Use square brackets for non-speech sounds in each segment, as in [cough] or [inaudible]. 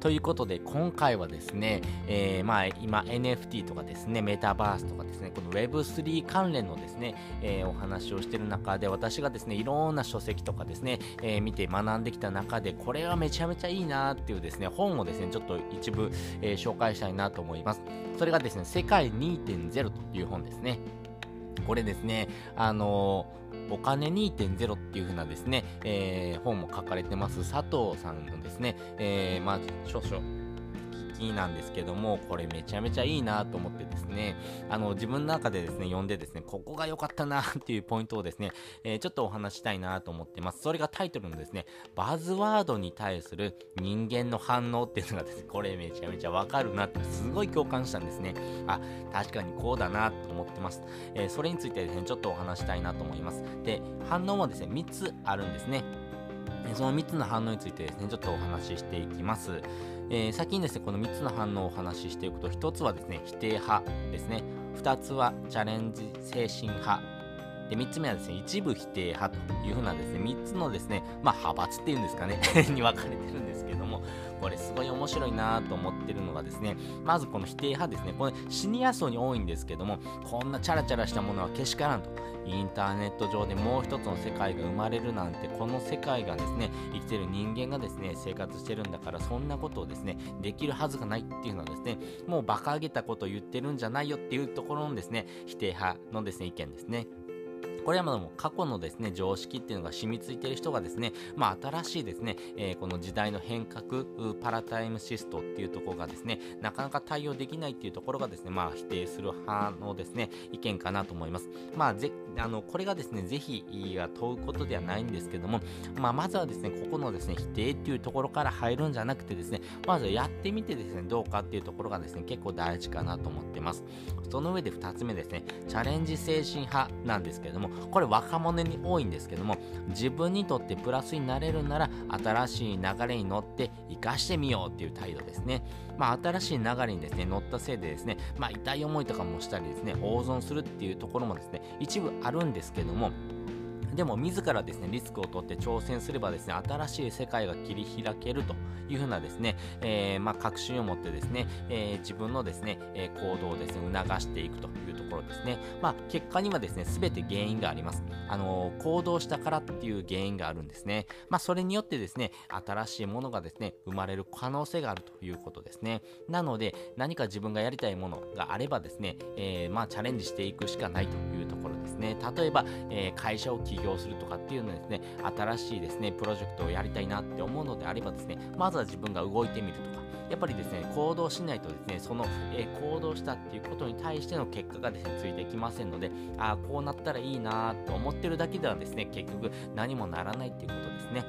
ということで、今回はですね、えー、まあ、今 NFT とかですね、メタバースとかですね、この Web3 関連のですね、えー、お話をしている中で、私がですね、いろんな書籍とかですね、えー、見て学んできた中で、これはめちゃめちゃいいなっていうですね、本をですね、ちょっと一部、え紹介したいなと思います。それがですね、世界2.0という本ですね。これですね、あのお金2.0っていう風なですね、えー、本も書かれてます。佐藤さんのですね、えー、まあ、少々きなんですけども、これめちゃめちゃいいなと思ってですね、あの、自分の中でですね、読んでですね、ここが良かったなっていうポイントをですね、えー、ちょっとお話したいなと思ってます。それがタイトルのですね、バズワードに対する人間の反応っていうのがですね、これめちゃめちゃわかるなってすごい共感したんですね。あ、確かにこうだなと思ってます。えー、それについてですね、ちょっとお話したいなと思います。で、反応はですね、3つあるんですね。その3つの反応についてですね、ちょっとお話ししていきます。えー、先にですね、この3つの反応をお話ししていくと、1つはですね、否定派ですね。2つはチャレンジ精神派。で、3つ目はですね、一部否定派というふうなですね、3つのですね、まあ、派閥っていうんですかね [laughs] に分かれてる、これすごい面白いなと思ってるのがですね、まずこの否定派ですね、これシニア層に多いんですけども、こんなチャラチャラしたものはけしからんと。インターネット上でもう一つの世界が生まれるなんて、この世界がですね、生きてる人間がですね、生活してるんだから、そんなことをですね、できるはずがないっていうのはですね、もう馬鹿げたことを言ってるんじゃないよっていうところのですね、否定派のですね、意見ですね。これはもう過去のですね、常識っていうのが染みついている人がですね、まあ新しいですね、えー、この時代の変革、パラダイムシストっていうところがですね、なかなか対応できないっていうところがですね、まあ否定する派のですね、意見かなと思います。まあぜ、あの、これがですね、ぜひは問うことではないんですけども、まあまずはですね、ここのですね、否定っていうところから入るんじゃなくてですね、まずやってみてですね、どうかっていうところがですね、結構大事かなと思ってます。その上で2つ目ですね、チャレンジ精神派なんですけれども、これ若者に多いんですけども、自分にとってプラスになれるなら、新しい流れに乗って生かしてみようっていう態度ですね。まあ、新しい流れにですね、乗ったせいでですね、まあ、痛い思いとかもしたりですね、大損するっていうところもですね、一部あるんですけども、でも自らですね、リスクを取って挑戦すればですね、新しい世界が切り開けるというふうなですね、えー、まあ、確信を持ってですね、えー、自分のですね、え行動をですね、促していくというところですね。まあ、結果にはですね、すべて原因があります。あの、行動したからっていう原因があるんですね。まあ、それによってですね、新しいものがですね、生まれる可能性があるということですね。なので、何か自分がやりたいものがあればですね、えまあ、チャレンジしていくしかないというところですね。例えば、え会社を起業するとかっていうのですね、新しいですね、プロジェクトをやりたいなって思うのであればですね、まずは自分が動いてみるとか、やっぱりですね、行動しないとですね、その、えー、行動したっていうことに対しての結果がですね、ついてきませんので、ああ、こうなったらいいなと思ってるだけではですね、結局何もならないっていうことですね。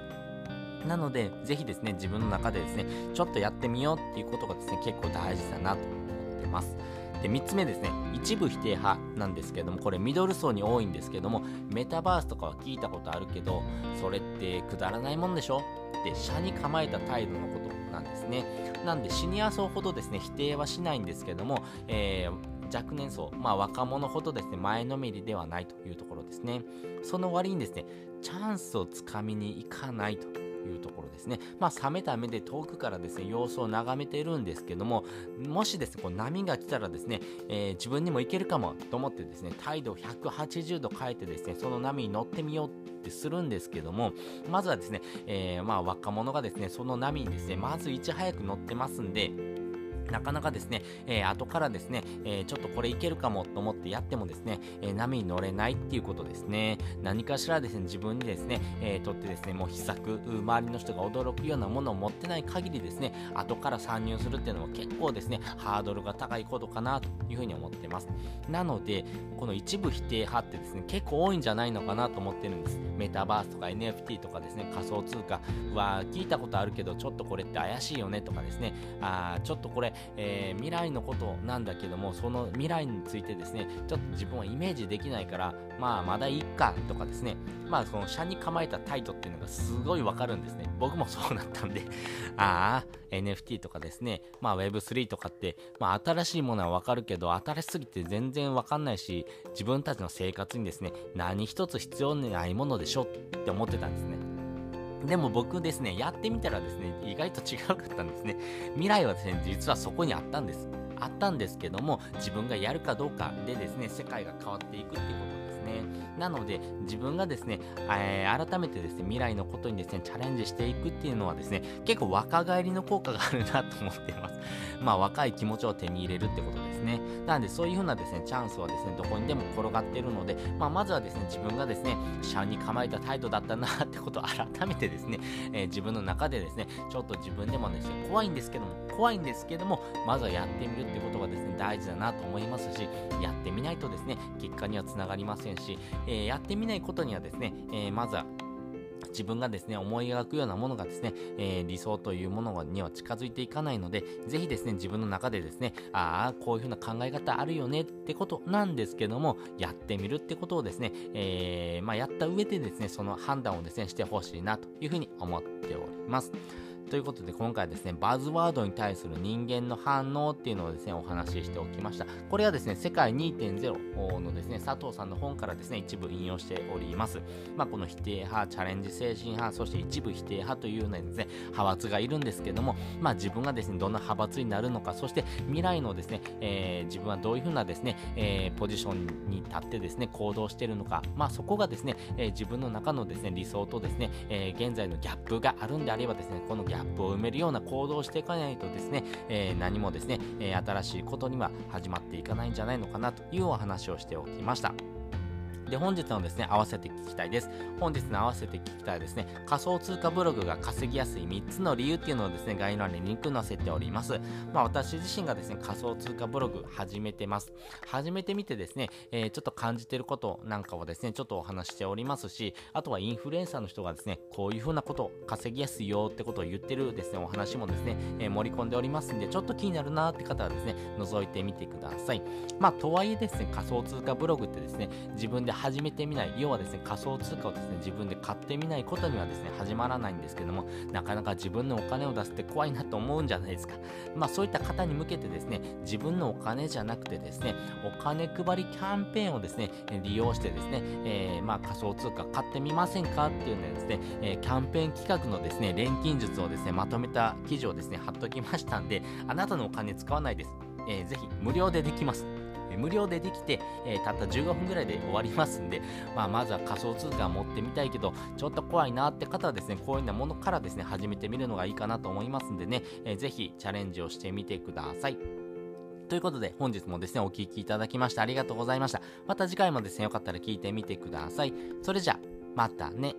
なので、ぜひですね、自分の中でですね、ちょっとやってみようっていうことがですね、結構大事だなと思ってます。で、3つ目ですね、一部否定派なんですけども、これミドル層に多いんですけども、メタバースとかは聞いたことあるけど、それってくだらないもんでしょ？って車に構えた態度のことなんですね。なんでシニア層ほどですね、否定はしないんですけども、えー、若年層、まあ若者ほどですね、前のめりではないというところですね。その割にですね、チャンスをつかみに行かないというところですね。まあ、冷めた目で遠くからですね、様子を眺めているんですけども、もしですね、こう波が来たらですね、えー、自分にも行けるかもと思ってですね、態度を180度変えてですね、その波に乗ってみようってするんですけども、まずはですね、えー、まあ、若者がですね、その波にですね、まずいち早く乗ってますんで、なかなかですね、えー、後からですね、えー、ちょっとこれいけるかもと思ってやってもですね、えー、波に乗れないっていうことですね。何かしらですね、自分にですね、えー、とってですね、もう秘策、周りの人が驚くようなものを持ってない限りですね、後から参入するっていうのは結構ですね、ハードルが高いことかなというふうに思ってます。なので、この一部否定派ってですね、結構多いんじゃないのかなと思ってるんです。メタバースとか NFT とかですね、仮想通貨は聞いたことあるけど、ちょっとこれって怪しいよねとかですね、あちょっとこれえー、未来のことなんだけども、その未来についてですね、ちょっと自分はイメージできないから、まあ、まだいいかとかですね、まあ、その、車に構えた態度っていうのがすごいわかるんですね。僕もそうなったんで [laughs] ああ、NFT とかですね、まあ Web3 とかって、まあ新しいものはわかるけど、新しすぎて全然わかんないし、自分たちの生活にですね、何一つ必要ないものでしょって思ってたんですね。でも僕ですね、やってみたらですね、意外と違うかったんですね。未来はですね、実はそこにあったんです。あったんですけども、自分がやるかどうかでですね、世界が変わっていくっていうこと。なので、自分がですね、えー、改めてですね、未来のことにですね、チャレンジしていくっていうのはですね、結構若返りの効果があるなと思っています。[laughs] まあ、若い気持ちを手に入れるってことですね。なので、そういう風なですね、チャンスはですね、どこにでも転がっているので、まあ、まずはですね、自分がですね、社に構えた態度だったなってことを改めてですね、えー、自分の中でですね、ちょっと自分でもですね、怖いんですけども、怖いんですけども、まずはやってみるってことがですね、大事だなと思いますし、やってみないとですね、結果にはつながりませんし、え、やってみないことにはですね、え、まずは自分がですね、思い描くようなものがですね、えー、理想というものには近づいていかないので、ぜひですね、自分の中でですね、ああ、こういうふうな考え方あるよねってことなんですけども、やってみるってことをですね、えー、まあ、やった上でですね、その判断をですね、してほしいなというふうに思っております。ということで今回はですね、バズワードに対する人間の反応っていうのをですね、お話ししておきました。これはですね、世界2.0のですね、佐藤さんの本からですね、一部引用しております。まあ、この否定派、チャレンジ精神派、そして一部否定派というようなですね、派閥がいるんですけども、まあ、自分がですね、どんな派閥になるのか、そして未来のですね、えー、自分はどういうふうなですね、えー、ポジションに立ってですね、行動しているのか、まあ、そこがですね、えー、自分の中のですね、理想とですね、え現在のギャップがあるんであればですね、このギャップャップを埋めるような行動をしていかないとですね、えー、何もですね、えー、新しいことには始まっていかないんじゃないのかなというお話をしておきました。で、本日のですね、合わせて聞きたいです。本日の合わせて聞きたいですね、仮想通貨ブログが稼ぎやすい3つの理由っていうのをですね、概要欄にリンク載せております。まあ、私自身がですね、仮想通貨ブログ始めてます。始めてみてですね、えー、ちょっと感じてることなんかをですね、ちょっとお話しておりますし、あとはインフルエンサーの人がですね、こういう風なこと稼ぎやすいよってことを言ってるですね、お話もですね、えー、盛り込んでおりますんで、ちょっと気になるなーって方はですね、覗いてみてください。まあ、とはいえですね、仮想通貨ブログってですね、自分で始めてみない、要はですね、仮想通貨をですね、自分で買ってみないことにはですね、始まらないんですけども、なかなか自分のお金を出すって怖いなと思うんじゃないですか。まあそういった方に向けてですね、自分のお金じゃなくてですね、お金配りキャンペーンをですね、利用してですね、えー、まあ仮想通貨買ってみませんかっていうのですね、えー、キャンペーン企画のですね、錬金術をですね、まとめた記事をですね、貼っときましたんで、あなたのお金使わないです。えー、ぜひ無料でできます。無料でできて、えー、たった15分ぐらいで終わりますんで、[laughs] まあ、まずは仮想通貨持ってみたいけど、ちょっと怖いなって方はですね、こういうようなものからですね、始めてみるのがいいかなと思いますんでね、えー、ぜひチャレンジをしてみてください。ということで、本日もですね、お聴きいただきましてありがとうございました。また次回もですね、よかったら聞いてみてください。それじゃ、またね。